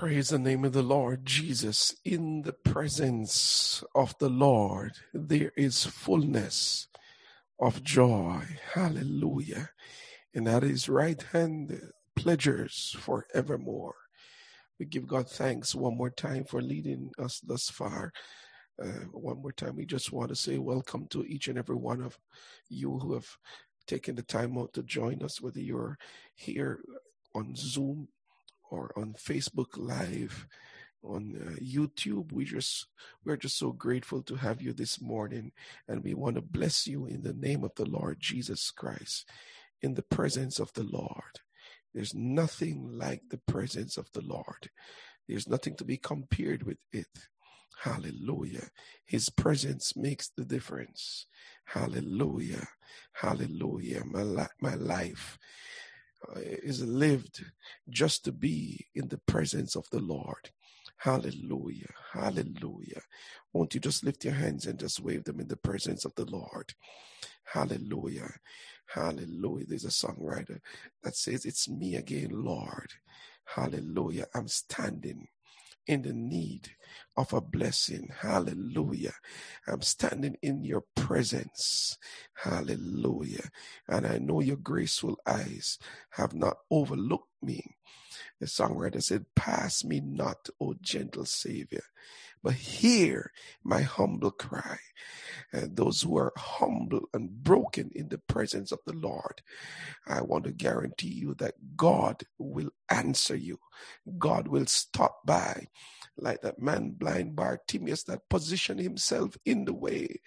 Praise the name of the Lord Jesus. In the presence of the Lord, there is fullness of joy. Hallelujah. And at his right hand, pleasures forevermore. We give God thanks one more time for leading us thus far. Uh, one more time, we just want to say welcome to each and every one of you who have taken the time out to join us, whether you're here on Zoom or on Facebook Live, on uh, YouTube. We just we're just so grateful to have you this morning, and we want to bless you in the name of the Lord Jesus Christ, in the presence of the Lord. There's nothing like the presence of the Lord. There's nothing to be compared with it. Hallelujah. His presence makes the difference. Hallelujah. Hallelujah. My, li- my life Uh, is lived just to be in the presence of the Lord. Hallelujah. Hallelujah. Won't you just lift your hands and just wave them in the presence of the Lord? Hallelujah. Hallelujah. There's a songwriter that says, It's me again, Lord. Hallelujah. I'm standing in the need of a blessing. Hallelujah. I'm standing in your presence. Hallelujah. And I know your graceful eyes have not overlooked me. The songwriter said, Pass me not, O gentle Savior, but hear my humble cry. And those who are humble and broken in the presence of the Lord, I want to guarantee you that God will answer you. God will stop by like that man blind Bartimaeus that positioned himself in the way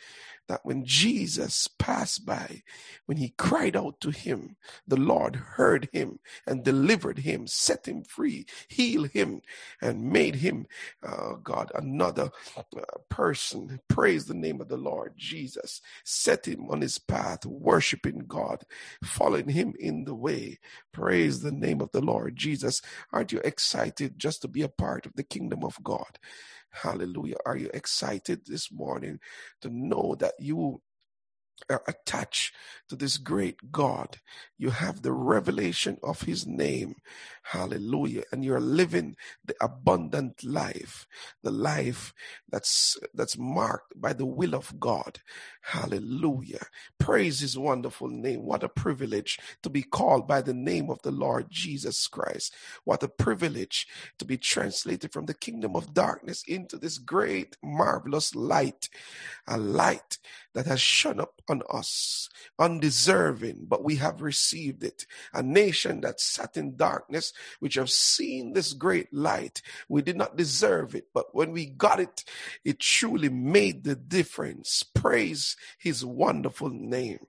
that when Jesus passed by, when he cried out to him, the Lord heard him and delivered him, set him free, healed him, and made him, uh, God, another uh, person. Praise the name of the Lord Jesus. Set him on his path, worshiping God, following him in the way. Praise the name of the Lord Jesus. Aren't you excited just to be a part of the kingdom of God? Hallelujah. Are you excited this morning to know that you are attached to this great God. You have the revelation of his name. Hallelujah. And you're living the abundant life, the life that's, that's marked by the will of God. Hallelujah. Praise his wonderful name. What a privilege to be called by the name of the Lord Jesus Christ. What a privilege to be translated from the kingdom of darkness into this great, marvelous light, a light that has shone up on us, undeserving, but we have received it. A nation that sat in darkness, which have seen this great light. We did not deserve it, but when we got it, it truly made the difference. Praise his wonderful name.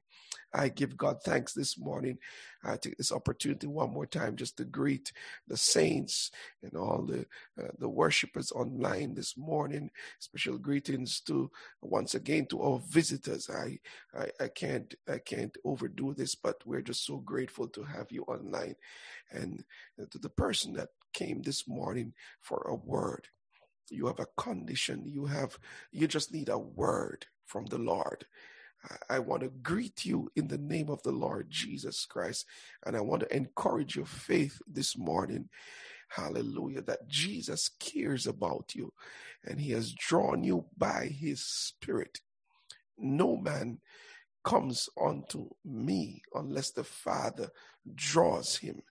I give God thanks this morning. I take this opportunity one more time just to greet the saints and all the uh, the worshipers online this morning. Special greetings to once again to our visitors. I, I I can't I can't overdo this, but we're just so grateful to have you online, and to the person that came this morning for a word. You have a condition. You have you just need a word from the Lord I want to greet you in the name of the Lord Jesus Christ. And I want to encourage your faith this morning. Hallelujah. That Jesus cares about you and he has drawn you by his spirit. No man comes unto me unless the Father draws him.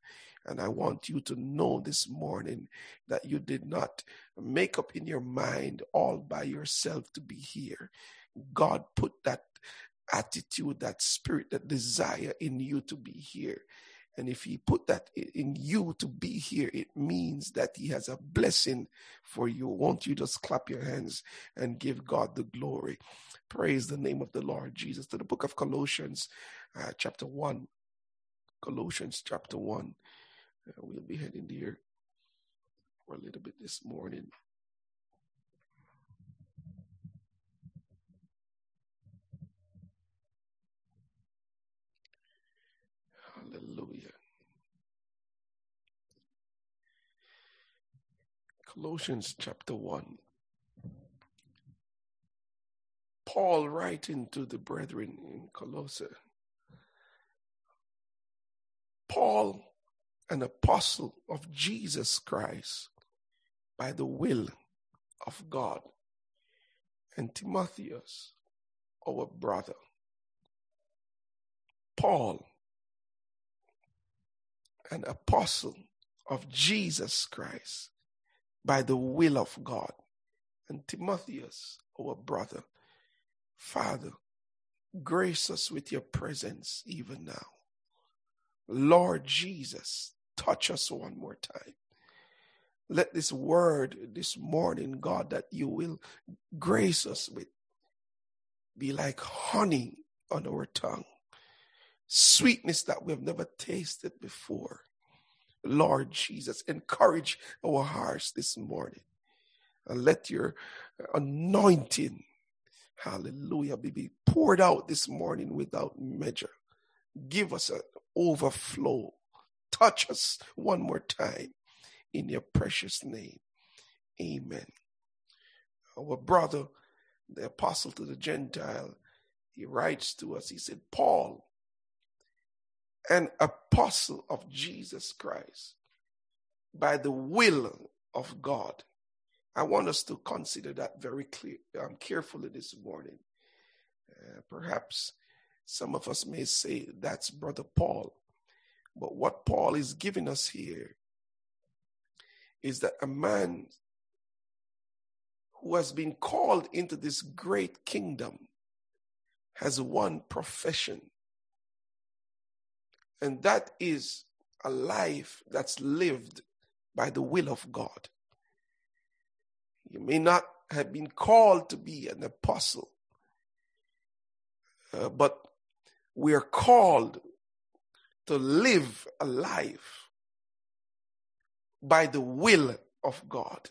And I want you to know this morning that you did not make up in your mind all by yourself to be here. God put that attitude, that spirit, that desire in you to be here. And if he put that in you to be here, it means that he has a blessing for you. Won't you just clap your hands and give God the glory? Praise the name of the Lord Jesus. To the book of Colossians, uh, chapter 1. Colossians, chapter 1. Uh, we'll be heading there for a little bit this morning. Hallelujah. Colossians chapter 1. Paul writing to the brethren in Colossae. Paul, an apostle of Jesus Christ, by the will of God. And Timotheus, our brother, Paul, an apostle of Jesus Christ by the will of God. And Timotheus, our brother, Father, grace us with your presence even now. Lord Jesus, touch us one more time. Let this word this morning, God, that you will grace us with be like honey on our tongue, sweetness that we have never tasted before. Lord Jesus, encourage our hearts this morning. And let your anointing, hallelujah, be poured out this morning without measure. Give us an overflow. Touch us one more time in your precious name. Amen. Our brother, the apostle to the Gentile, he writes to us, he said, Paul, an apostle of Jesus Christ by the will of God. I want us to consider that very clear, um, carefully this morning. Uh, perhaps some of us may say that's Brother Paul. But what Paul is giving us here is that a man who has been called into this great kingdom has one profession and that is a life that's lived by the will of God. You may not have been called to be an apostle, uh, but we are called to live a life by the will of God.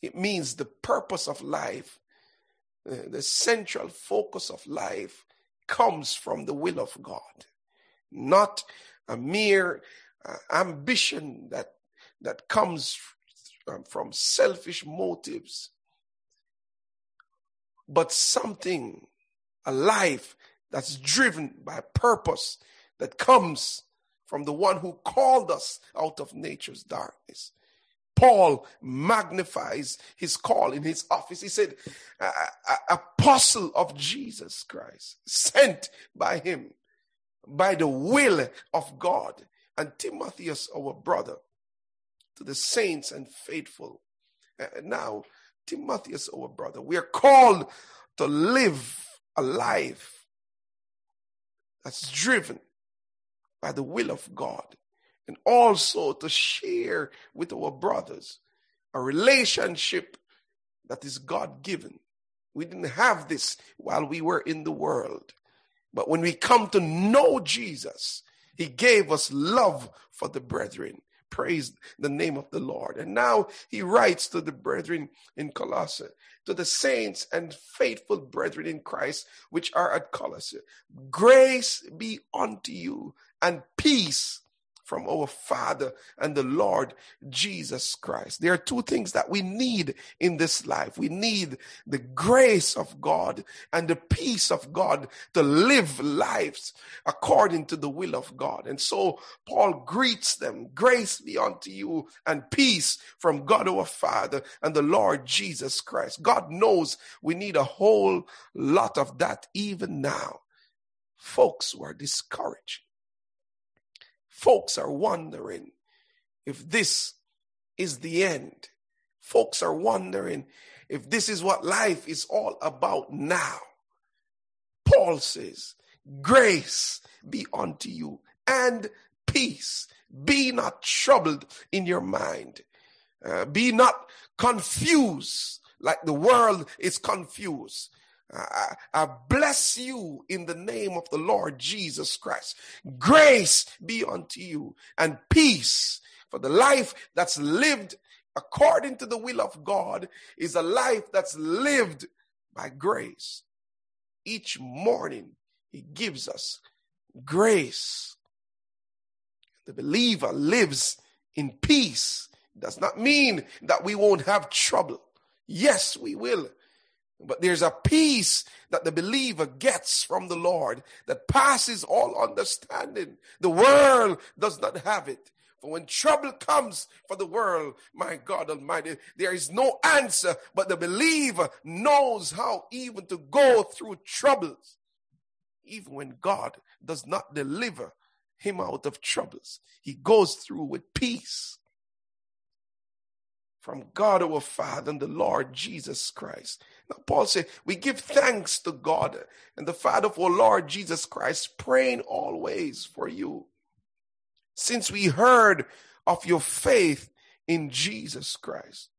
It means the purpose of life, uh, the central focus of life comes from the will of God not a mere uh, ambition that that comes from, from selfish motives, but something, a life that's driven by purpose that comes from the one who called us out of nature's darkness. Paul magnifies his call in his office. He said, Apostle of Jesus Christ, sent by him by the will of God. And Timotheus, our brother, to the saints and faithful. Now, Timotheus, our brother, we are called to live a life that's driven by the will of God and also to share with our brothers a relationship that is God given. We didn't have this while we were in the world. But when we come to know Jesus, he gave us love for the brethren. Praise the name of the Lord. And now he writes to the brethren in Colossae, to the saints and faithful brethren in Christ, which are at Colossae. Grace be unto you and peace from our Father and the Lord Jesus Christ. There are two things that we need in this life. We need the grace of God and the peace of God to live lives according to the will of God. And so Paul greets them, grace be unto you and peace from God our Father and the Lord Jesus Christ. God knows we need a whole lot of that even now. Folks were discouraged Folks are wondering if this is the end. Folks are wondering if this is what life is all about now. Paul says, Grace be unto you and peace. Be not troubled in your mind. Uh, be not confused like the world is confused. I, I, bless you in the name of the Lord Jesus Christ. Grace be unto you and peace. For the life that's lived according to the will of God is a life that's lived by grace. Each morning, He gives us grace. The believer lives in peace. Does not mean that we won't have trouble. Yes, we will. But there's a peace that the believer gets from the Lord that passes all understanding. The world does not have it. For when trouble comes for the world, my God Almighty, there is no answer, but the believer knows how even to go through troubles, even when God does not deliver him out of troubles. He goes through with peace from God our Father and the Lord Jesus Christ. Now, Paul said, We give thanks to God and the Father of our Lord Jesus Christ, praying always for you. Since we heard of your faith in Jesus Christ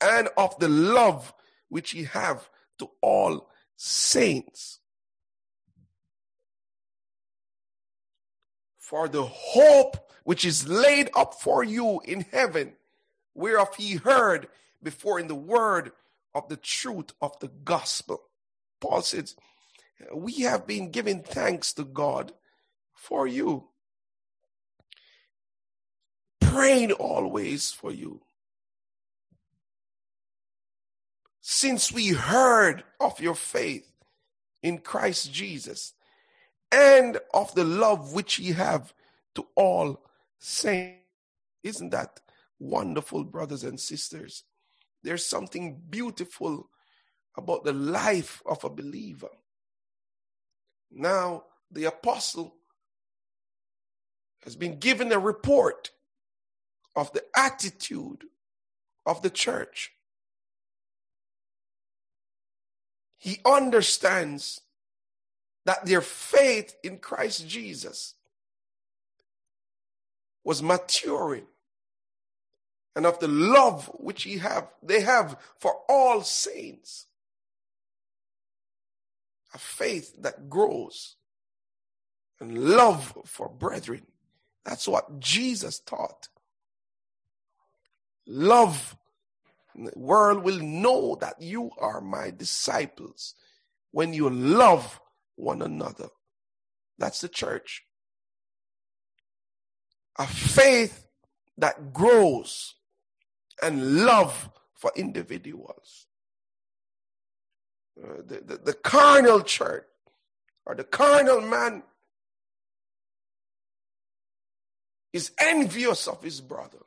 and of the love which ye have to all saints. For the hope which is laid up for you in heaven whereof he heard before in the word of the truth of the gospel. Paul says, We have been giving thanks to God for you, praying always for you. Since we heard of your faith in Christ Jesus and of the love which ye have to all saints. Isn't that wonderful, brothers and sisters. There's something beautiful about the life of a believer. Now, the apostle has been given a report of the attitude of the church. He understands that their faith in Christ Jesus was maturing and of the love which he have they have for all saints. A faith that grows and love for brethren. That's what jesus taught. Love. The world will know that you are my disciples when you love one another. That's the church. A faith that grows and love for individuals. Uh, the, the, the carnal church or the carnal man is envious of his brother,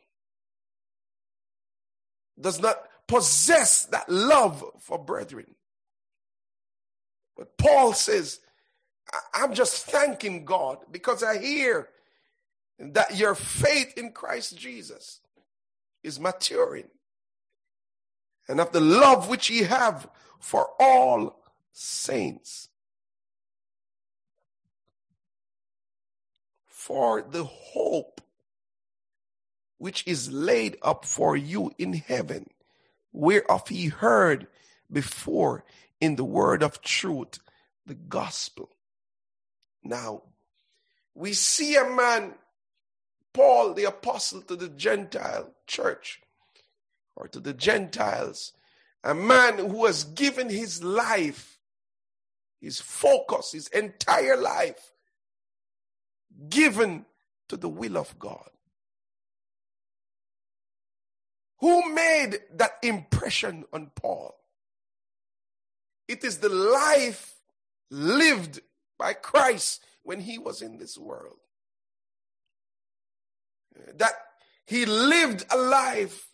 does not possess that love for brethren. But Paul says, I'm just thanking God because I hear that your faith in Christ Jesus is maturing and of the love which ye have for all saints. For the hope which is laid up for you in heaven, whereof ye heard before in the word of truth, the gospel. Now, we see a man Paul, the apostle to the Gentile church or to the Gentiles, a man who has given his life, his focus, his entire life, given to the will of God. Who made that impression on Paul? It is the life lived by Christ when he was in this world that he lived a life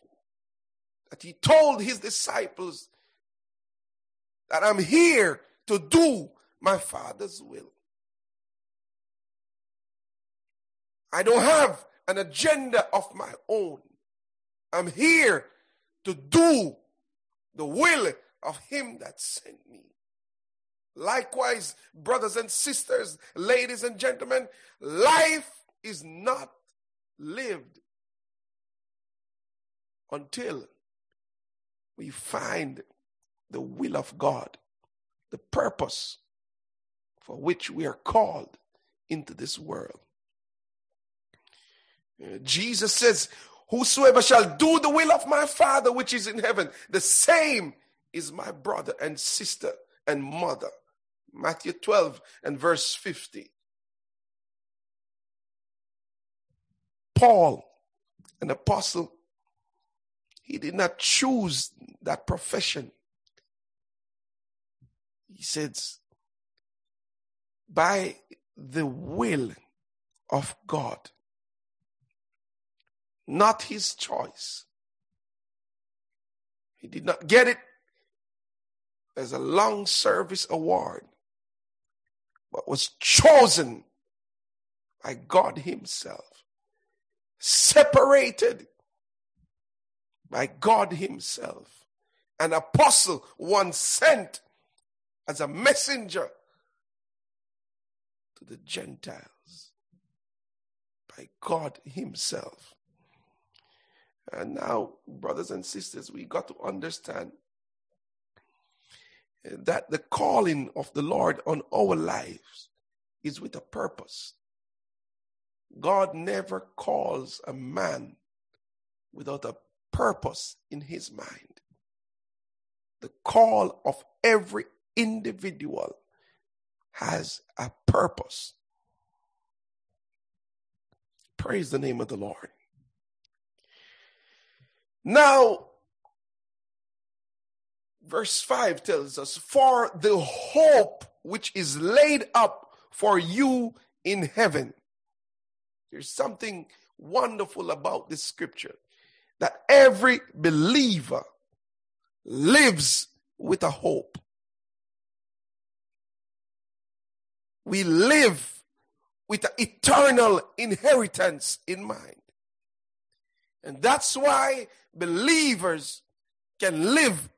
that he told his disciples that I'm here to do my father's will. I don't have an agenda of my own. I'm here to do the will of him that sent me. Likewise, brothers and sisters, ladies and gentlemen, life is not lived until we find the will of God, the purpose for which we are called into this world. Uh, Jesus says, Whosoever shall do the will of my Father which is in heaven, the same is my brother and sister and mother. Matthew 12 and verse 50. Paul, an apostle, he did not choose that profession. He says, by the will of God. not his choice. He did not get it as a long service award, but was chosen by God Himself, separated by God Himself, an apostle, one sent as a messenger to the Gentiles by God Himself. And now, brothers and sisters, we got to understand that the calling of the Lord on our lives is with a purpose. God never calls a man without a purpose in his mind. The call of every individual has a purpose. Praise the name of the Lord. Now, verse 5 tells us, For the hope which is laid up for you in heaven. There's something wonderful about this scripture that every believer lives with a hope. We live with an eternal inheritance in mind. And that's why believers can live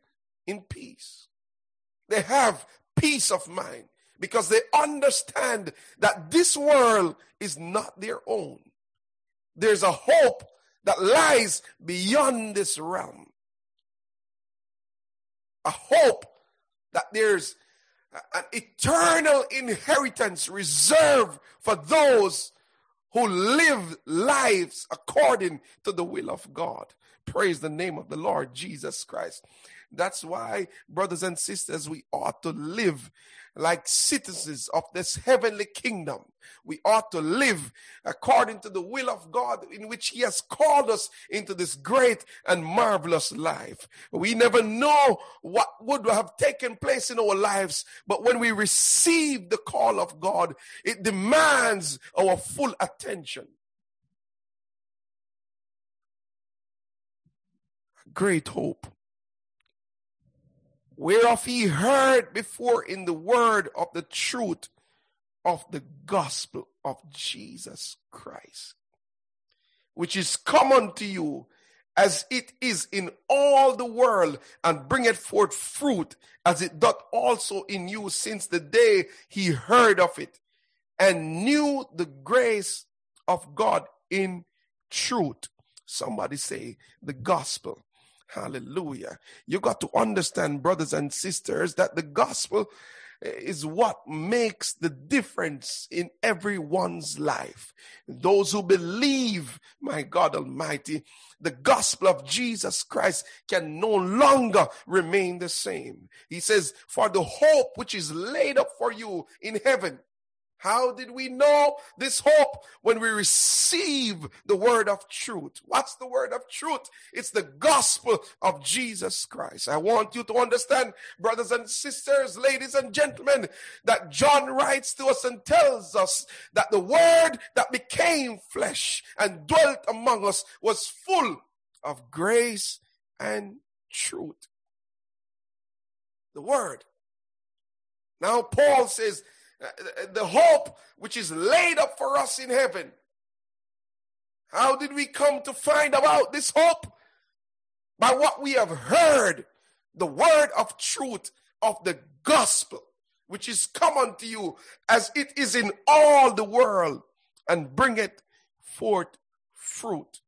in peace. They have peace of mind because they understand that this world is not their own. There's a hope that lies beyond this realm. A hope that there's an eternal inheritance reserved for those who live lives according to the will of God. Praise the name of the Lord Jesus Christ. That's why, brothers and sisters, we ought to live like citizens of this heavenly kingdom. We ought to live according to the will of God in which He has called us into this great and marvelous life. We never know what would have taken place in our lives, but when we receive the call of God, it demands our full attention. Great hope whereof he heard before in the word of the truth of the gospel of Jesus Christ, which is common to you as it is in all the world, and bringeth forth fruit as it doth also in you since the day he heard of it and knew the grace of God in truth. Somebody say the gospel. Hallelujah. You got to understand, brothers and sisters, that the gospel is what makes the difference in everyone's life. Those who believe, my God Almighty, the gospel of Jesus Christ can no longer remain the same. He says, For the hope which is laid up for you in heaven how did we know this hope? When we receive the word of truth. What's the word of truth? It's the gospel of Jesus Christ. I want you to understand, brothers and sisters, ladies and gentlemen, that John writes to us and tells us that the word that became flesh and dwelt among us was full of grace and truth. The word. Now, Paul says, Uh, the hope which is laid up for us in heaven. How did we come to find about this hope? By what we have heard, the word of truth of the gospel, which is come unto you as it is in all the world, and bring it forth fruit.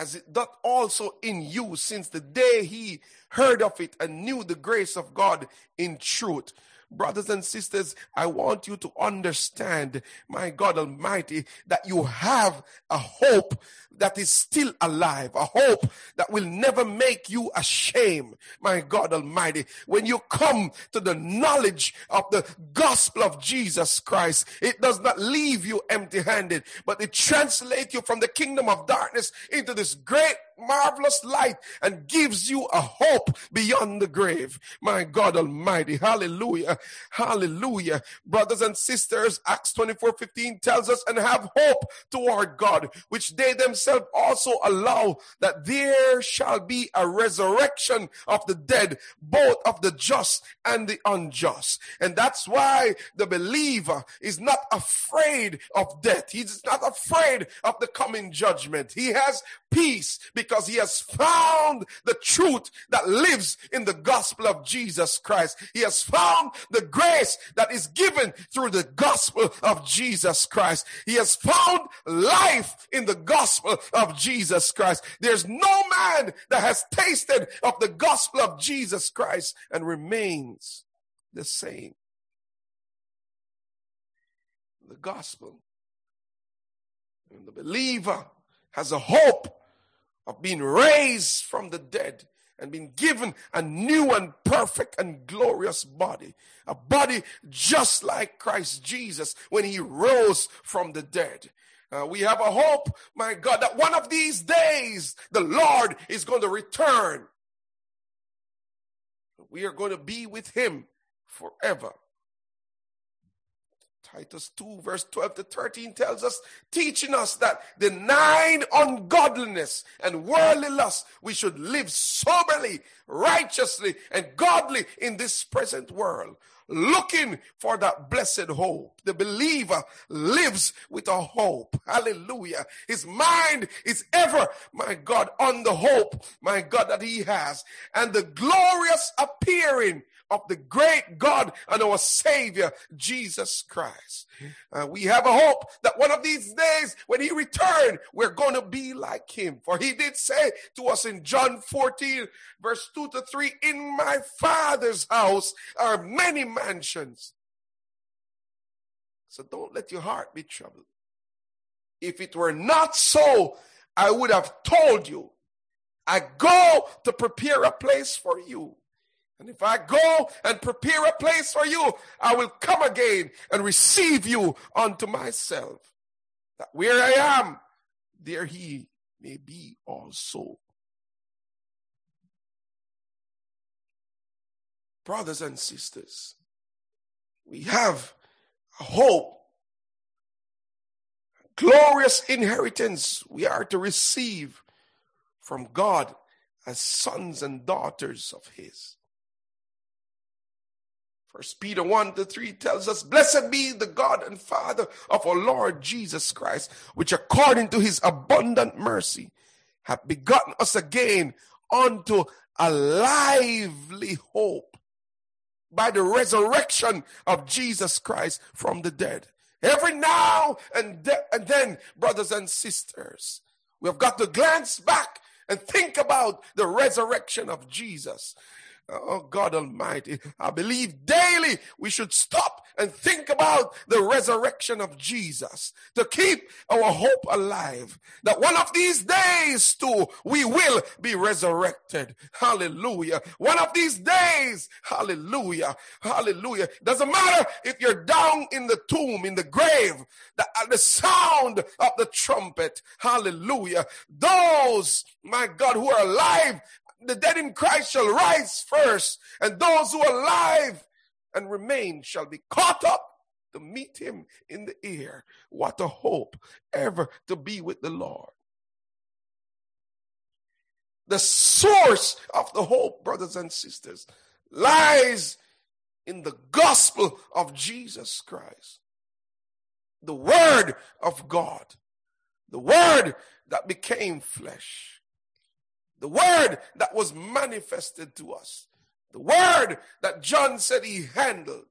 As it doth also in you since the day he heard of it and knew the grace of God in truth. Brothers and sisters, I want you to understand, my God Almighty, that you have a hope that is still alive, a hope that will never make you ashamed, my God Almighty. When you come to the knowledge of the gospel of Jesus Christ, it does not leave you empty handed, but it translates you from the kingdom of darkness into this great marvelous light and gives you a hope beyond the grave. My God Almighty. Hallelujah. Hallelujah. Brothers and sisters, Acts 24 15 tells us, and have hope toward God, which they themselves also allow that there shall be a resurrection of the dead, both of the just and the unjust. And that's why the believer is not afraid of death. He's not afraid of the coming judgment. He has peace because he has found the truth that lives in the gospel of Jesus Christ. He has found the grace that is given through the gospel of Jesus Christ. He has found life in the gospel of Jesus Christ. There's no man that has tasted of the gospel of Jesus Christ and remains the same. The gospel and the believer has a hope of being raised from the dead and being given a new and perfect and glorious body. A body just like Christ Jesus when he rose from the dead. Uh, we have a hope, my God, that one of these days the Lord is going to return. We are going to be with him forever. Titus 2, verse 12 to 13 tells us, teaching us that denying ungodliness and worldly lust, we should live soberly, righteously, and godly in this present world, looking for that blessed hope. The believer lives with a hope. Hallelujah. His mind is ever, my God, on the hope, my God, that he has, and the glorious appearing of the great God and our Savior, Jesus Christ. Uh, we have a hope that one of these days when he returned, we're going to be like him. For he did say to us in John 14, verse 2 to 3, in my father's house are many mansions. So don't let your heart be troubled. If it were not so, I would have told you, I go to prepare a place for you. And if I go and prepare a place for you, I will come again and receive you unto myself. That where I am, there he may be also. Brothers and sisters, we have a hope, glorious inheritance we are to receive from God as sons and daughters of his. First Peter 1 to 3 tells us, Blessed be the God and Father of our Lord Jesus Christ, which according to his abundant mercy hath begotten us again unto a lively hope by the resurrection of Jesus Christ from the dead. Every now and, de- and then, brothers and sisters, we have got to glance back and think about the resurrection of Jesus. Oh God Almighty, I believe daily we should stop and think about the resurrection of Jesus to keep our hope alive. That one of these days too, we will be resurrected. Hallelujah. One of these days, hallelujah, hallelujah. Doesn't matter if you're down in the tomb, in the grave, the, uh, the sound of the trumpet, hallelujah. Those, my God, who are alive the dead in Christ shall rise first, and those who are alive and remain shall be caught up to meet him in the air. What a hope ever to be with the Lord. The source of the hope, brothers and sisters, lies in the gospel of Jesus Christ. The word of God. The word that became flesh. The word that was manifested to us. The word that John said he handled.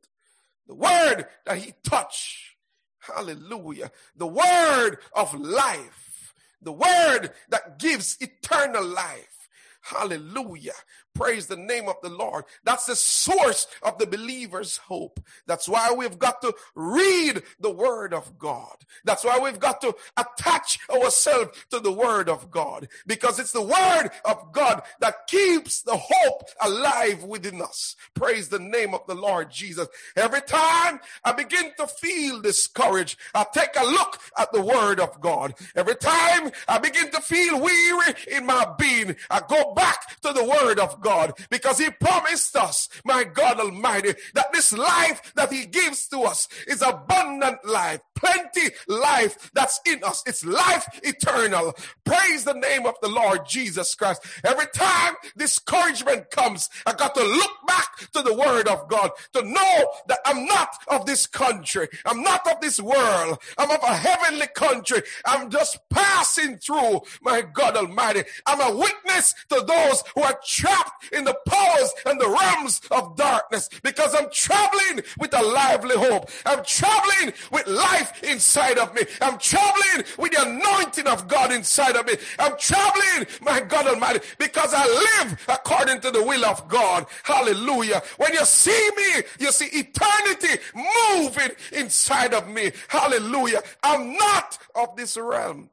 The word that he touched. Hallelujah. The word of life. The word that gives eternal life. Hallelujah. Praise the name of the Lord. That's the source of the believer's hope. That's why we've got to read the word of God. That's why we've got to attach ourselves to the word of God because it's the word of God that keeps the hope alive within us. Praise the name of the Lord Jesus. Every time I begin to feel discouraged, I take a look at the word of God. Every time I begin to feel weary in my being, I go back to the word of God because he promised us, my God Almighty, that this life that he gives to us is abundant life, plenty life that's in us. It's life eternal. Praise the name of the Lord Jesus Christ. Every time discouragement comes, I got to look back to the word of God to know that I'm not of this country. I'm not of this world. I'm of a heavenly country. I'm just passing through, my God Almighty. I'm a witness to those who are trapped in the powers and the realms of darkness because I'm traveling with a lively hope. I'm traveling with life inside of me. I'm traveling with the anointing of God inside of me. I'm traveling, my God Almighty, because I live according to the will of God. Hallelujah. When you see me, you see eternity moving inside of me. Hallelujah. I'm not of this realm.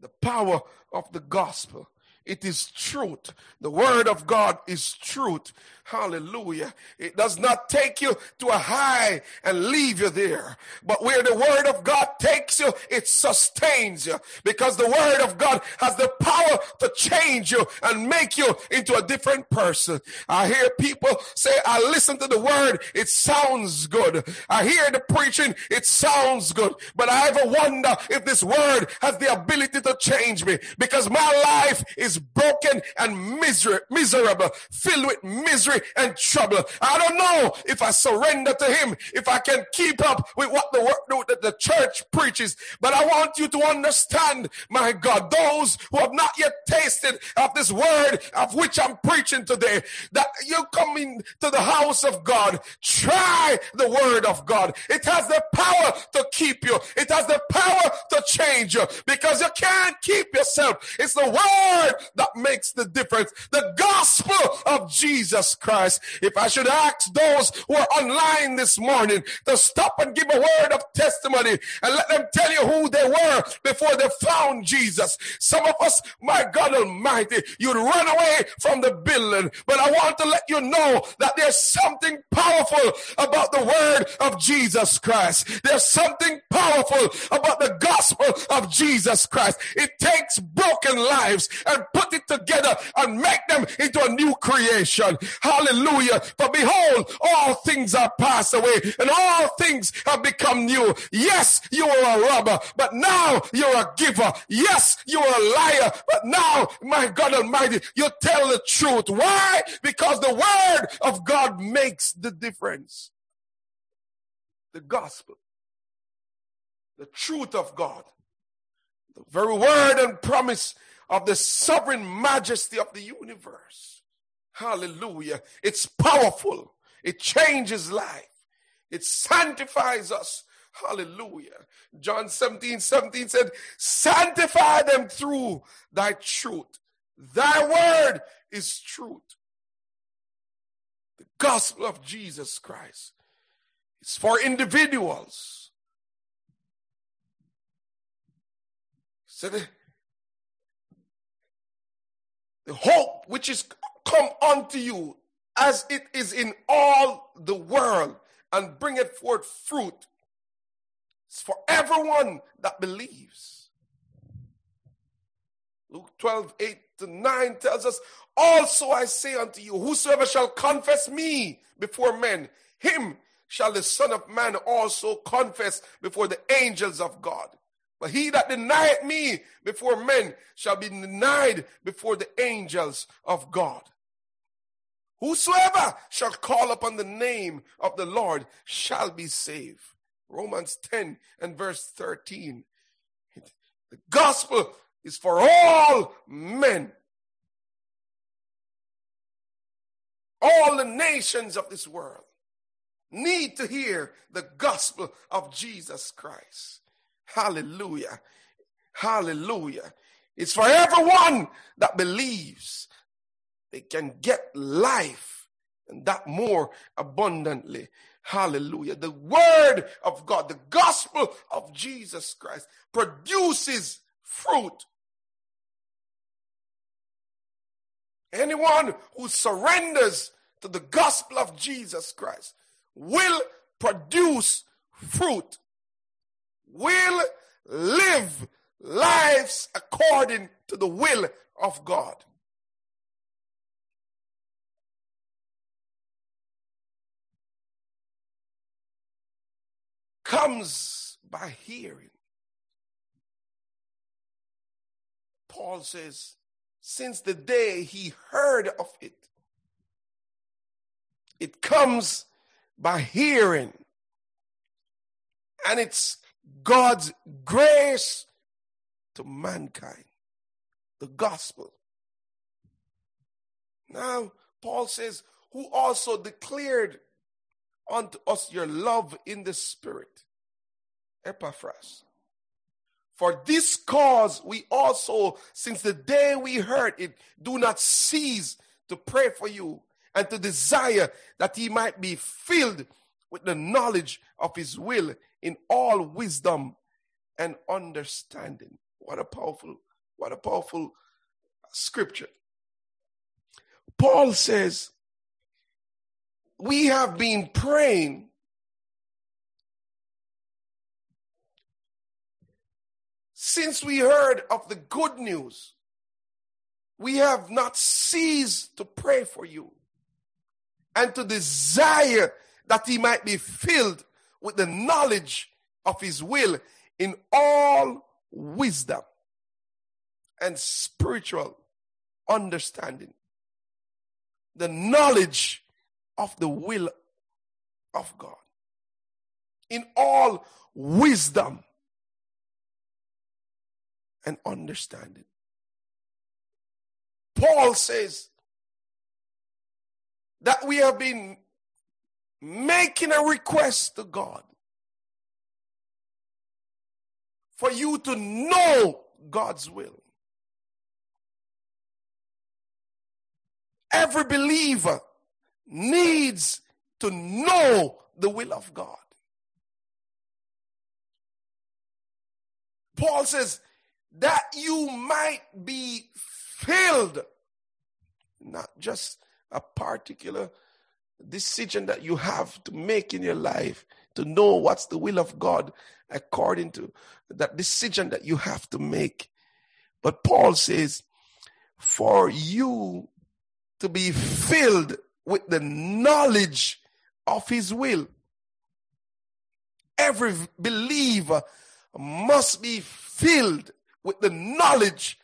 The power of the gospel. It is truth. The word of God is truth. Hallelujah. It does not take you to a high and leave you there. But where the word of God takes you, it sustains you because the word of God has the power to change you and make you into a different person. I hear people say, I listen to the word. It sounds good. I hear the preaching. It sounds good. But I ever wonder if this word has the ability to change me because my life is broken and miser- miserable, filled with misery and trouble. I don't know if I surrender to him, if I can keep up with what the work that the church preaches. But I want you to understand, my God, those who have not yet tasted of this word of which I'm preaching today, that you come into the house of God, try the word of God. It has the power to keep you. It has the power to change you because you can't keep yourself. It's the word that makes the difference. The gospel of Jesus Christ. If I should ask those who are online this morning to stop and give a word of testimony and let them tell you who they were before they found Jesus. Some of us, my God Almighty, you'd run away from the building, but I want to let you know that there's something powerful about the word of Jesus Christ. There's something powerful about the gospel of Jesus Christ. It takes broken lives and put it together and make them into a new creation. Hallelujah. For behold, all things are passed away and all things have become new. Yes, you were a robber, but now you're a giver. Yes, you were a liar, but now, my God Almighty, you tell the truth. Why? Because the word of God makes the difference. The gospel, the truth of God, the very word and promise of the sovereign majesty of the universe. Hallelujah. It's powerful. It changes life. It sanctifies us. Hallelujah. John 17, 17 said, sanctify them through thy truth. Thy word is truth. The gospel of Jesus Christ is for individuals. The hope which is come unto you as it is in all the world and bring it forth fruit. For everyone that believes. Luke 12, 8 to 9 tells us, Also I say unto you, whosoever shall confess me before men, him shall the Son of Man also confess before the angels of God. But he that denied me before men shall be denied before the angels of God. Whosoever shall call upon the name of the Lord shall be saved. Romans 10 and verse 13. The gospel is for all men. All the nations of this world need to hear the gospel of Jesus Christ. Hallelujah. Hallelujah. It's for everyone that believes. they can get life and that more abundantly. Hallelujah. The word of God, the gospel of Jesus Christ produces fruit. Anyone who surrenders to the gospel of Jesus Christ will produce fruit, will live lives according to the will of God. Comes by hearing. Paul says, since the day he heard of it, it comes by hearing. And it's God's grace to mankind, the gospel. Now, Paul says, who also declared unto us your love in the Spirit. Epaphras. For this cause we also, since the day we heard it, do not cease to pray for you and to desire that he might be filled with the knowledge of his will in all wisdom and understanding. What a powerful, what a powerful scripture. Paul says, We have been praying since we heard of the good news. We have not ceased to pray for you and to desire that he might be filled with the knowledge of his will in all wisdom and spiritual understanding. The knowledge of the will of God. In all wisdom and understanding. Paul says that we have been making a request to God for you to know God's will. Every believer needs to know the will of God. Paul says that you might be filled, not just a particular decision that you have to make in your life to know what's the will of God according to that decision that you have to make. But Paul says, for you to be filled with the knowledge of his will. Every believer must be filled with the knowledge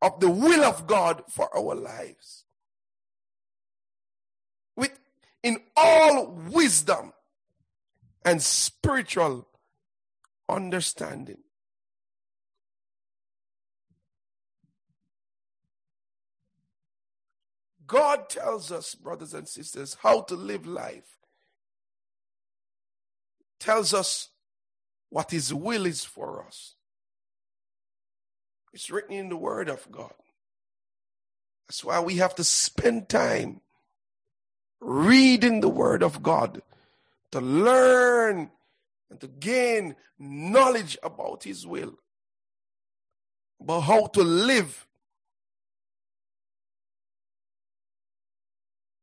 of the will of God for our lives. In all wisdom and spiritual understanding. God tells us, brothers and sisters, how to live life. Tells us what His will is for us. It's written in the Word of God. That's why we have to spend time reading the Word of God to learn and to gain knowledge about His will, about how to live.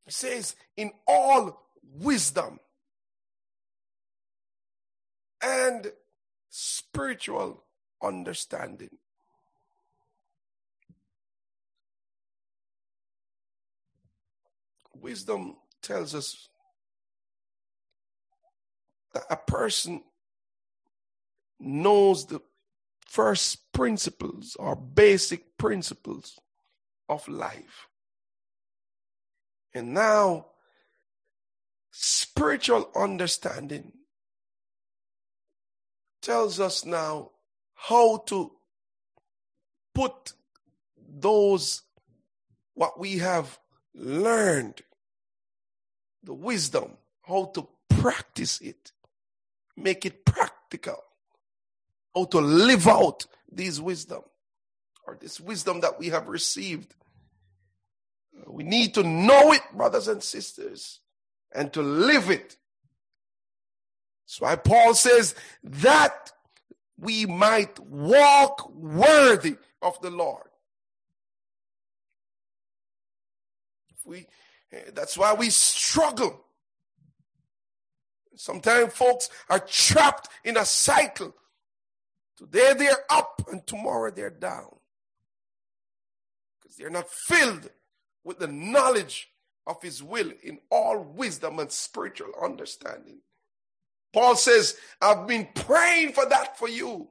He says, in all wisdom and spiritual understanding. Wisdom tells us that a person knows the first principles or basic principles of life. And now, spiritual understanding tells us now how to put those, what we have learned, the wisdom, how to practice it, make it practical, how to live out these wisdom or this wisdom that we have received We need to know it, brothers and sisters, and to live it. That's why Paul says that we might walk worthy of the Lord. If We, that's why we struggle. Sometimes folks are trapped in a cycle. Today they're up and tomorrow they're down. Because they're not filled with the knowledge of his will in all wisdom and spiritual understanding. Paul says, I've been praying for that for you,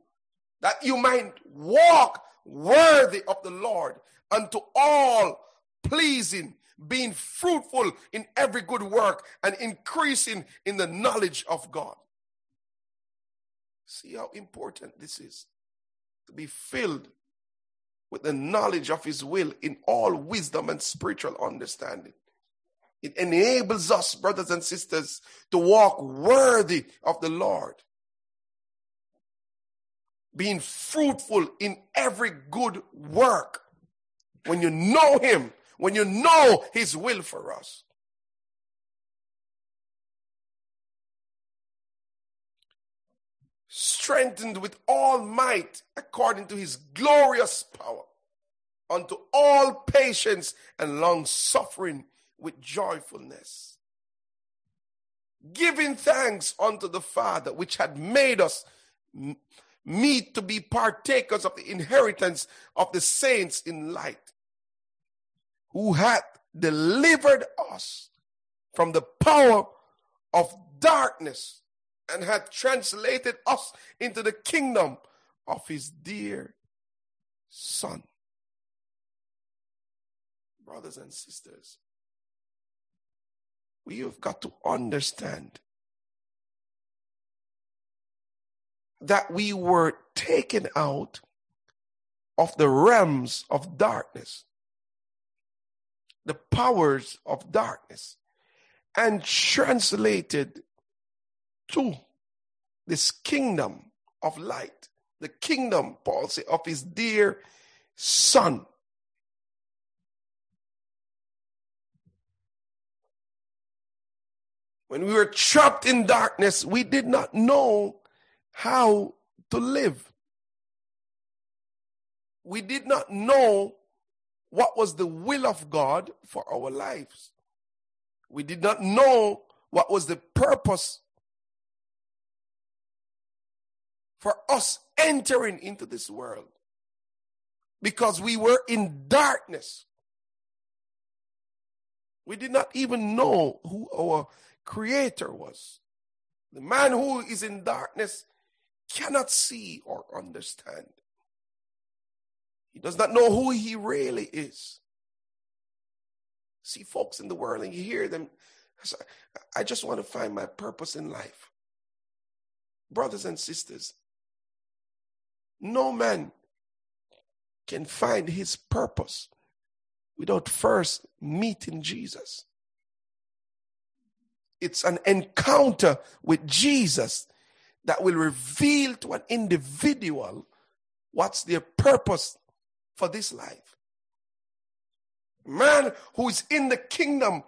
that you might walk worthy of the Lord unto all pleasing, being fruitful in every good work and increasing in the knowledge of God. See how important this is to be filled with the knowledge of His will in all wisdom and spiritual understanding. It enables us, brothers and sisters, to walk worthy of the Lord, being fruitful in every good work. When you know Him, when you know His will for us. strengthened with all might according to his glorious power, unto all patience and long suffering with joyfulness. Giving thanks unto the Father, which had made us meet to be partakers of the inheritance of the saints in light, who hath delivered us from the power of darkness and hath translated us into the kingdom of his dear Son. Brothers and sisters, we have got to understand that we were taken out of the realms of darkness, the powers of darkness, and translated to this kingdom of light, the kingdom, Paul said, of his dear son. When we were trapped in darkness, we did not know how to live. We did not know what was the will of God for our lives. We did not know what was the purpose for us entering into this world because we were in darkness. We did not even know who our creator was. The man who is in darkness cannot see or understand. He does not know who he really is. See folks in the world and you hear them. I just want to find my purpose in life. Brothers and sisters, no man can find his purpose without first meeting Jesus. It's an encounter with Jesus that will reveal to an individual what's their purpose for this life. Man who is in the kingdom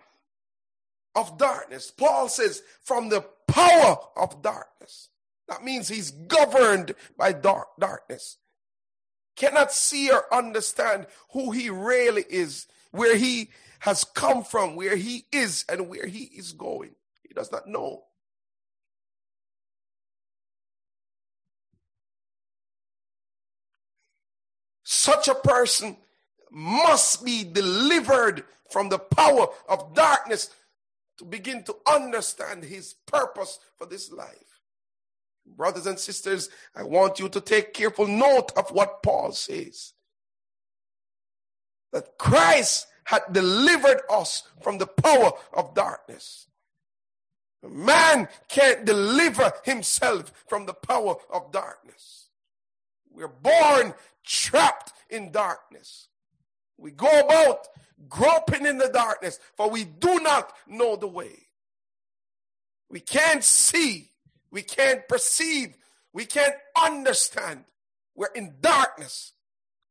of darkness, Paul says, from the power of darkness. That means he's governed by dark darkness. Cannot see or understand who he really is, where he has come from, where he is, and where he is going. He does not know. Such a person must be delivered from the power of darkness to begin to understand his purpose for this life. Brothers and sisters, I want you to take careful note of what Paul says. That Christ had delivered us from the power of darkness. Man can't deliver himself from the power of darkness. We're born trapped in darkness. We go about groping in the darkness, for we do not know the way. We can't see we can't perceive. We can't understand. We're in darkness.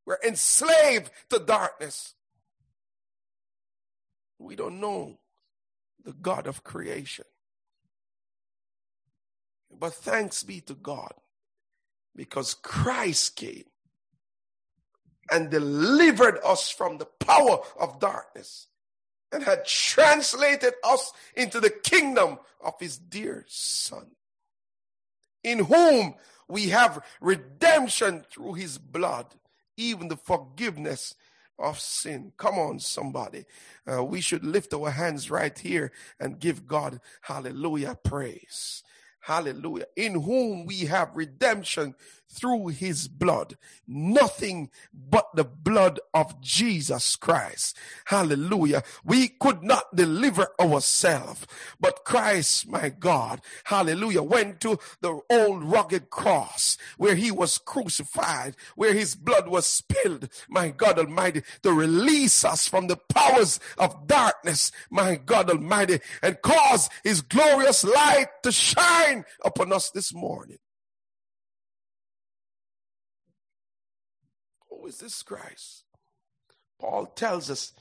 We're enslaved to darkness. We don't know the God of creation. But thanks be to God because Christ came and delivered us from the power of darkness and had translated us into the kingdom of his dear son, in whom we have redemption through his blood, even the forgiveness of sin. Come on, somebody. Uh, we should lift our hands right here and give God, hallelujah, praise. Hallelujah. In whom we have redemption through his blood. Nothing but the blood of Jesus Christ. Hallelujah. We could not deliver ourselves, but Christ, my God, hallelujah, went to the old rugged cross where he was crucified, where his blood was spilled, my God Almighty, to release us from the powers of darkness, my God Almighty, and cause his glorious light to shine upon us this morning. Who is this Christ? Paul tells us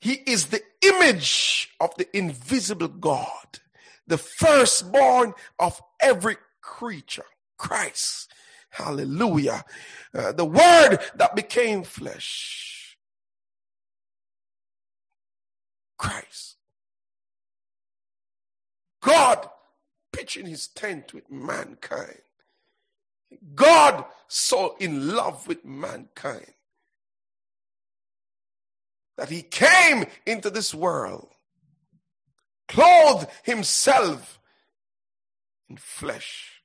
he is the image of the invisible God, the firstborn of every creature. Christ. Hallelujah. Uh, the word that became flesh. Christ. God pitching his tent with mankind. God so in love with mankind that he came into this world, clothed himself in flesh.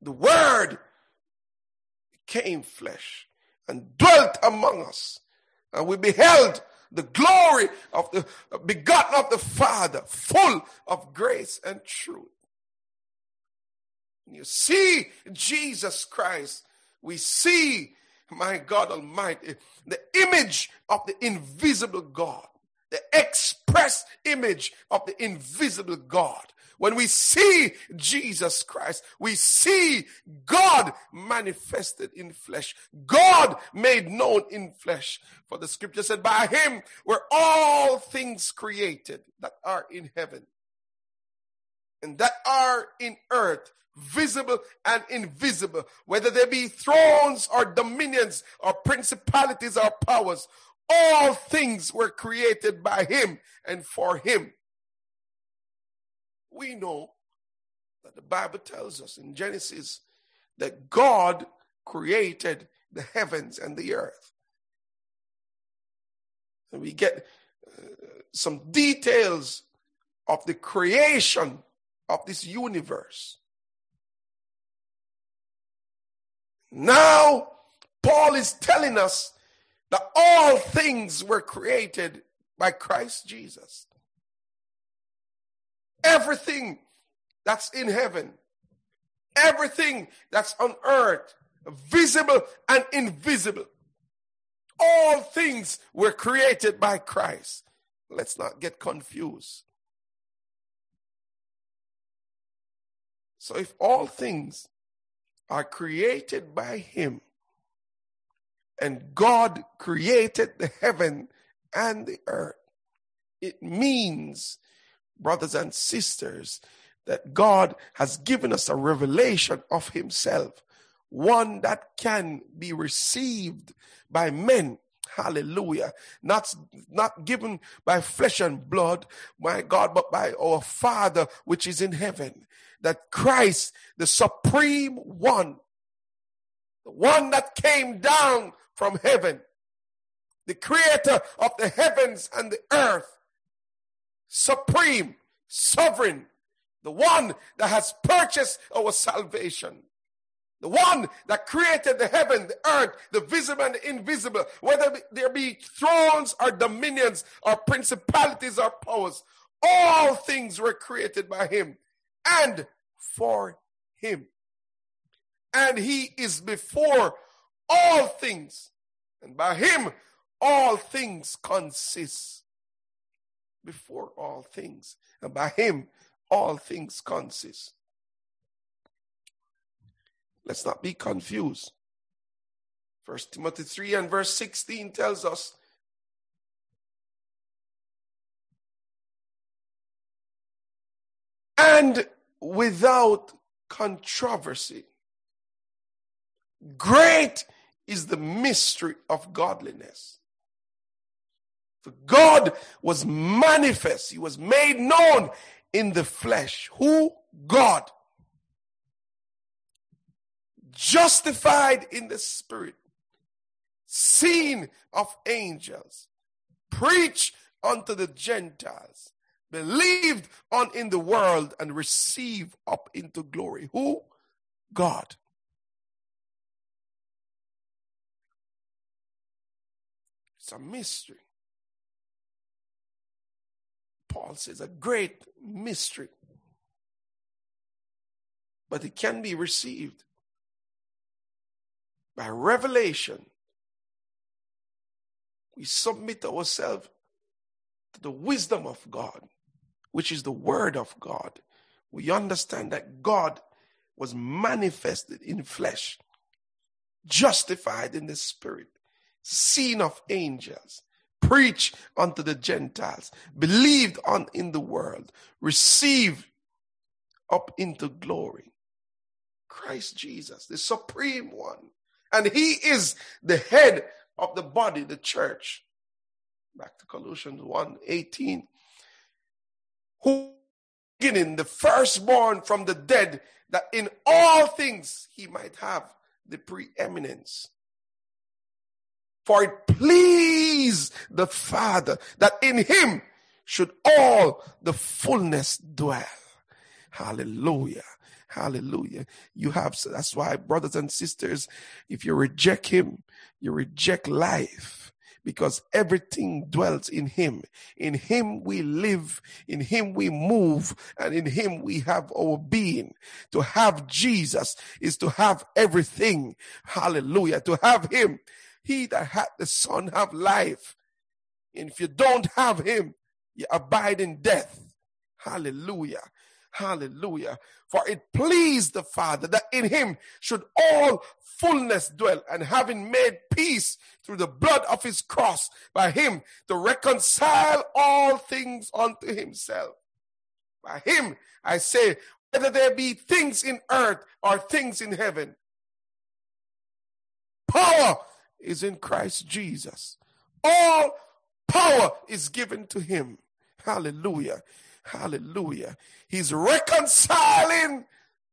The word became flesh and dwelt among us. And we beheld the glory of the begotten of the Father, full of grace and truth. You see Jesus Christ. We see, my God Almighty, the image of the invisible God, the express image of the invisible God. When we see Jesus Christ, we see God manifested in flesh, God made known in flesh. For the scripture said, By him were all things created that are in heaven and that are in earth, visible and invisible, whether they be thrones or dominions or principalities or powers, all things were created by him and for him. We know that the Bible tells us in Genesis that God created the heavens and the earth. And we get uh, some details of the creation of this universe. Now, Paul is telling us that all things were created by Christ Jesus. Everything that's in heaven, everything that's on earth, visible and invisible, all things were created by Christ. Let's not get confused. So, if all things are created by Him, and God created the heaven and the earth, it means, brothers and sisters, that God has given us a revelation of Himself, one that can be received by men. Hallelujah. Not, not given by flesh and blood, my God, but by our Father which is in heaven that Christ, the supreme one, the one that came down from heaven, the creator of the heavens and the earth, supreme, sovereign, the one that has purchased our salvation. The one that created the heaven, the earth, the visible and the invisible, whether there be thrones or dominions or principalities or powers, all things were created by him and for him. And he is before all things. And by him, all things consist. Before all things. And by him, all things consist. Let's not be confused. First Timothy 3 and verse 16 tells us and without controversy. Great is the mystery of godliness. For God was manifest, He was made known in the flesh. Who? God. Justified in the spirit, seen of angels, preached unto the Gentiles, believed on in the world, and received up into glory. Who? God. It's a mystery. Paul says a great mystery. But it can be received by revelation. We submit ourselves to the wisdom of God, which is the word of God. We understand that God was manifested in flesh, justified in the spirit, seen of angels, preached unto the Gentiles, believed on in the world, received up into glory. Christ Jesus, the supreme one. And he is the head of the body, the church. Back to Colossians 1 18. Who beginning the firstborn from the dead, that in all things he might have the preeminence. For it pleased the Father that in him should all the fullness dwell. Hallelujah. Hallelujah. You have, that's why, brothers and sisters, if you reject him, you reject life because everything dwells in him. In him we live, in him we move, and in him we have our being. To have Jesus is to have everything. Hallelujah. To have him he that hath the Son have life. And if you don't have him, you abide in death. Hallelujah. Hallelujah. For it pleased the Father that in him should all fullness dwell, and having made peace through the blood of his cross by him to reconcile all things unto himself. By him, I say, whether there be things in earth or things in heaven. Power is in Christ Jesus. All power is given to him. Hallelujah. Hallelujah. He's reconciling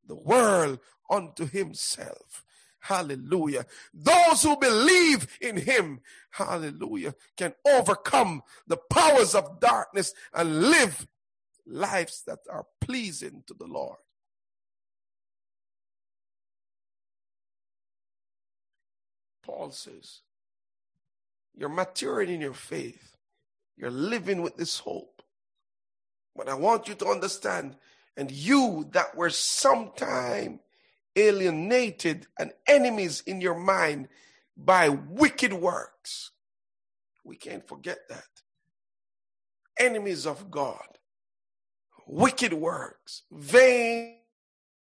the world unto himself. Hallelujah. Those who believe in him, hallelujah, can overcome the powers of darkness and live lives that are pleasing to the Lord. Paul says, You're maturing in your faith. You're living with this hope. But I want you to understand, and you that were sometime alienated and enemies in your mind by wicked works. We can't forget that. Enemies of God, wicked works, vain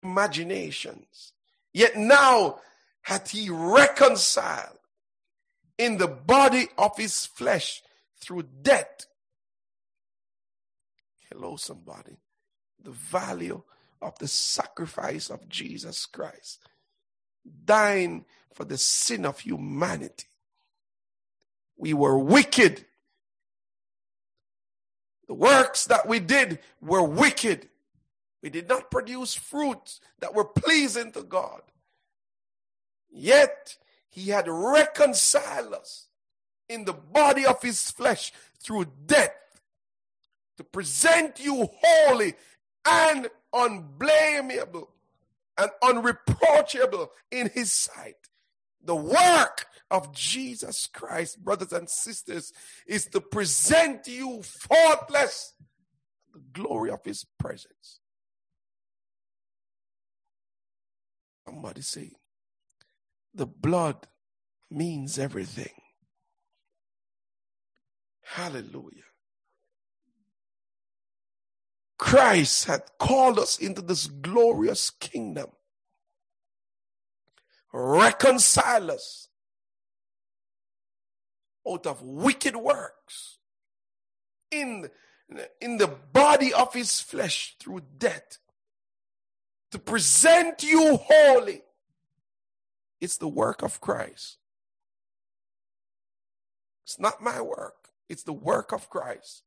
imaginations. Yet now hath he reconciled in the body of his flesh through death. Hello, somebody. The value of the sacrifice of Jesus Christ, dying for the sin of humanity. We were wicked. The works that we did were wicked. We did not produce fruits that were pleasing to God. Yet he had reconciled us in the body of his flesh through death to present you holy and unblameable and unreproachable in his sight. The work of Jesus Christ, brothers and sisters, is to present you faultless the glory of his presence. Somebody say, the blood means everything. Hallelujah. Christ had called us into this glorious kingdom, reconcile us out of wicked works in, in the body of his flesh through death to present you holy. It's the work of Christ. It's not my work, it's the work of Christ.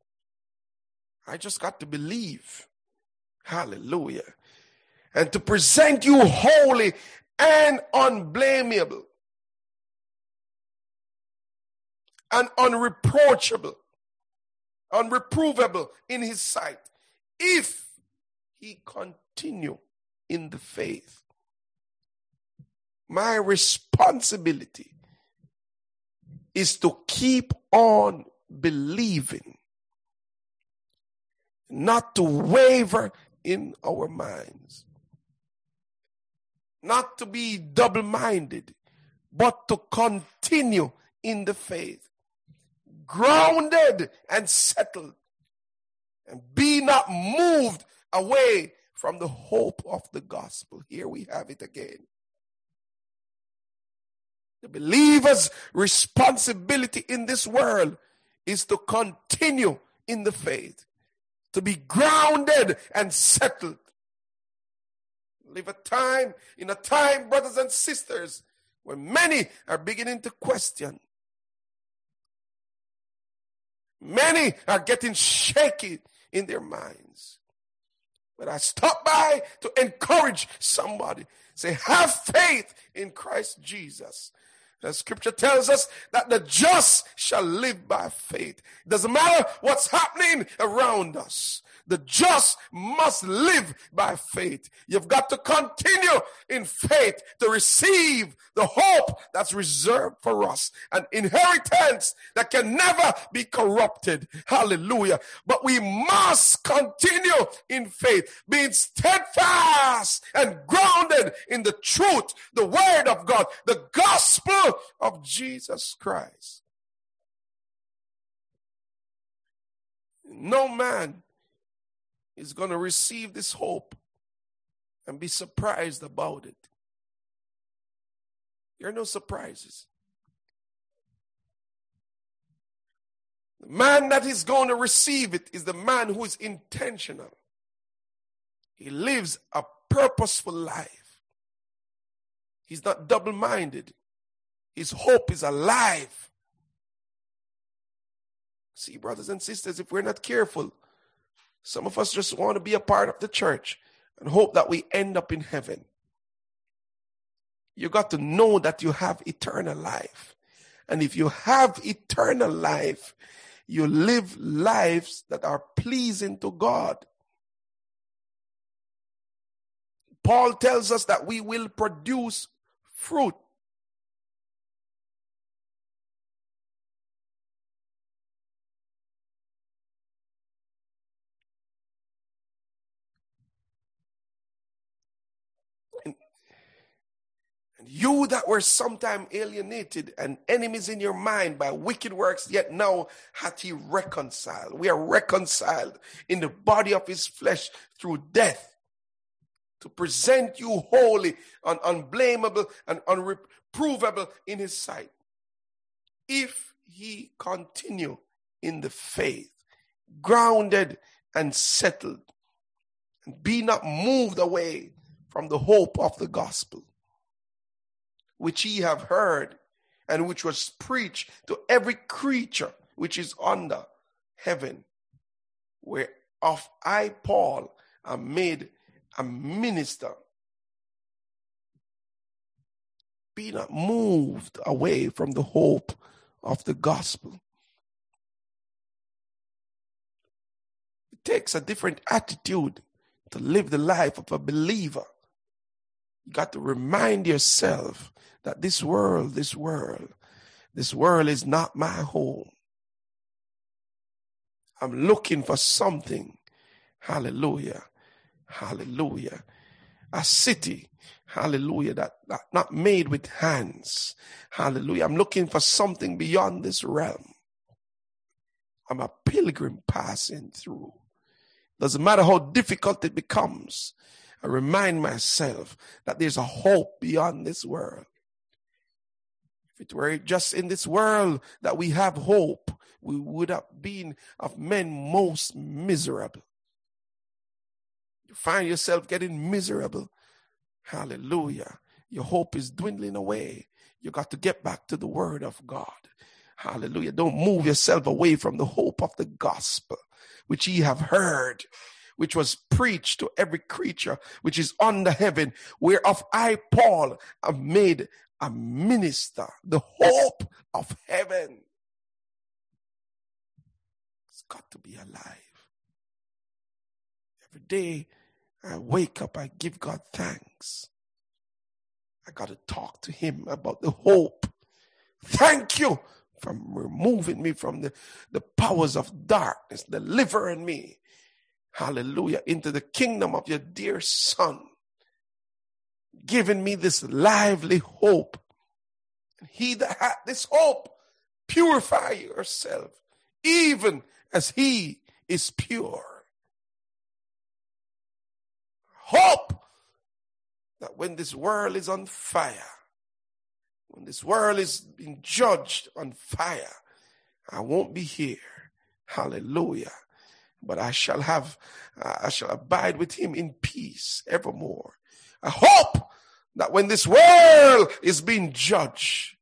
I just got to believe. Hallelujah. And to present you holy and unblameable and unreproachable, unreprovable in his sight, if he continue in the faith. My responsibility is to keep on believing, not to waver in our minds, not to be double minded, but to continue in the faith, grounded and settled, and be not moved away from the hope of the gospel. Here we have it again. The believer's responsibility in this world is to continue in the faith, to be grounded and settled. Live a time, in a time, brothers and sisters, where many are beginning to question. Many are getting shaky in their minds. But I stop by to encourage somebody. Say, have faith in Christ Jesus. The scripture tells us that the just shall live by faith. It doesn't matter what's happening around us. The just must live by faith. You've got to continue in faith to receive the hope that's reserved for us, an inheritance that can never be corrupted. Hallelujah. But we must continue in faith, being steadfast and grounded in the truth, the word of God, the gospel of Jesus Christ. No man is going to receive this hope and be surprised about it. There are no surprises. The man that is going to receive it is the man who is intentional. He lives a purposeful life. He's not double minded. His hope is alive. See, brothers and sisters, if we're not careful, some of us just want to be a part of the church and hope that we end up in heaven. You got to know that you have eternal life. And if you have eternal life, you live lives that are pleasing to God. Paul tells us that we will produce fruit. And you that were sometime alienated and enemies in your mind by wicked works, yet now hath he reconciled. We are reconciled in the body of his flesh through death to present you holy and unblameable and unreprovable in his sight. If he continue in the faith, grounded and settled, and be not moved away from the hope of the gospel which ye have heard, and which was preached to every creature which is under heaven, whereof I, Paul, am made a minister. Be not moved away from the hope of the gospel. It takes a different attitude to live the life of a believer. You got to remind yourself that this world, this world, this world is not my home. I'm looking for something. Hallelujah. Hallelujah. A city. Hallelujah. That, that not made with hands. Hallelujah. I'm looking for something beyond this realm. I'm a pilgrim passing through. Doesn't matter how difficult it becomes. I remind myself that there's a hope beyond this world. It were just in this world that we have hope, we would have been of men most miserable. You find yourself getting miserable. Hallelujah. Your hope is dwindling away. You got to get back to the word of God. Hallelujah. Don't move yourself away from the hope of the gospel, which ye have heard, which was preached to every creature which is under heaven, whereof I, Paul, have made a minister, the hope of heaven. It's got to be alive. Every day I wake up, I give God thanks. I got to talk to Him about the hope. Thank you for removing me from the, the powers of darkness, delivering me, hallelujah, into the kingdom of your dear Son, giving me this lively hope. He that hath this hope, purify yourself, even as He is pure. Hope that when this world is on fire, when this world is being judged on fire, I won't be here. Hallelujah. But I shall have, I shall abide with him in peace evermore. I hope that when this world is being judged,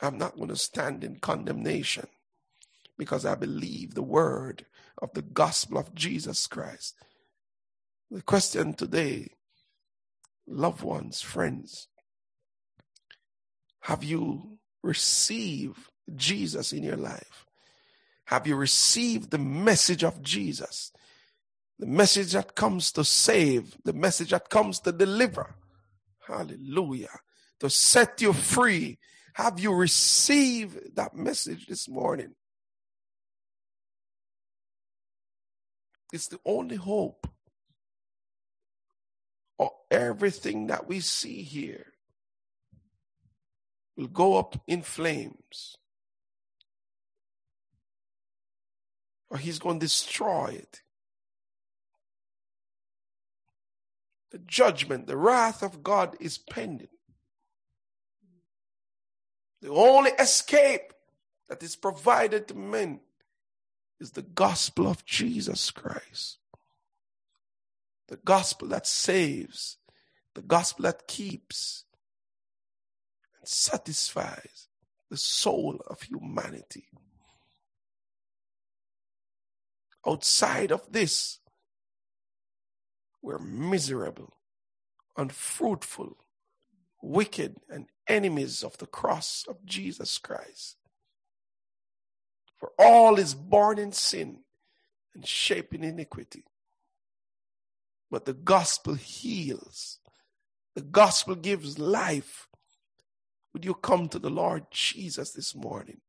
I'm not going to stand in condemnation because I believe the word of the gospel of Jesus Christ. The question today, loved ones, friends, have you received Jesus in your life? Have you received the message of Jesus? The message that comes to save, the message that comes to deliver. Hallelujah. To set you free. Have you received that message this morning? It's the only hope or everything that we see here will go up in flames. Or he's going to destroy it. The judgment, the wrath of God is pending. The only escape that is provided to men is the gospel of Jesus Christ the gospel that saves, the gospel that keeps and satisfies the soul of humanity. Outside of this, we're miserable, unfruitful, wicked, and enemies of the cross of Jesus Christ. For all is born in sin and shaped in iniquity. But the gospel heals. The gospel gives life. Would you come to the Lord Jesus this morning?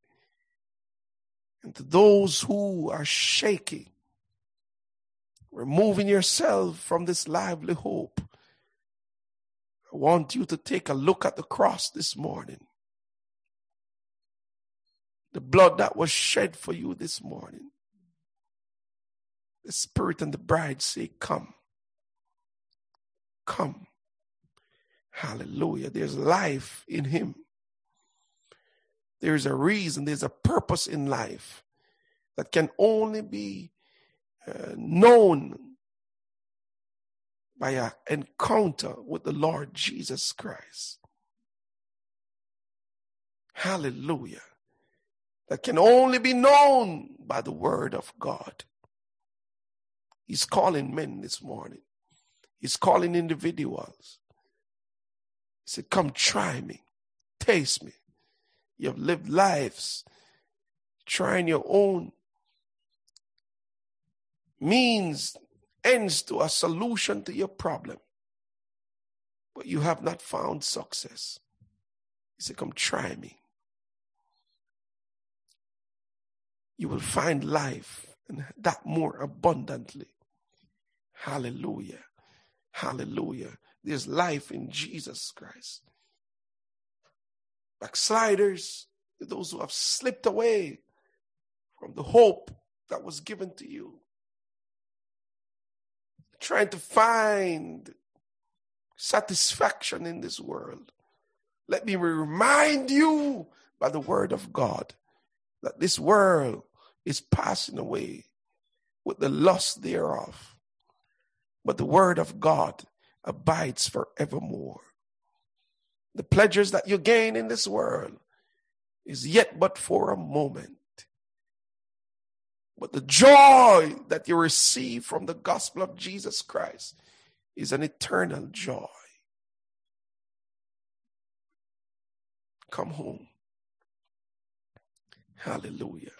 And to those who are shaking, removing yourself from this lively hope, I want you to take a look at the cross this morning. The blood that was shed for you this morning. The Spirit and the bride say, Come. Come. Hallelujah. There's life in him. There's a reason, there's a purpose in life that can only be uh, known by an encounter with the Lord Jesus Christ. Hallelujah. That can only be known by the word of God. He's calling men this morning. He's calling individuals. He said, Come try me, taste me. You have lived lives trying your own means, ends to a solution to your problem, but you have not found success. He said, Come try me. You will find life and that more abundantly. Hallelujah. Hallelujah. There's life in Jesus Christ. Backsliders, those who have slipped away from the hope that was given to you. Trying to find satisfaction in this world. Let me remind you by the word of God that this world is passing away with the lust thereof. But the word of God abides forevermore. The pleasures that you gain in this world is yet but for a moment. But the joy that you receive from the gospel of Jesus Christ is an eternal joy. Come home. Hallelujah.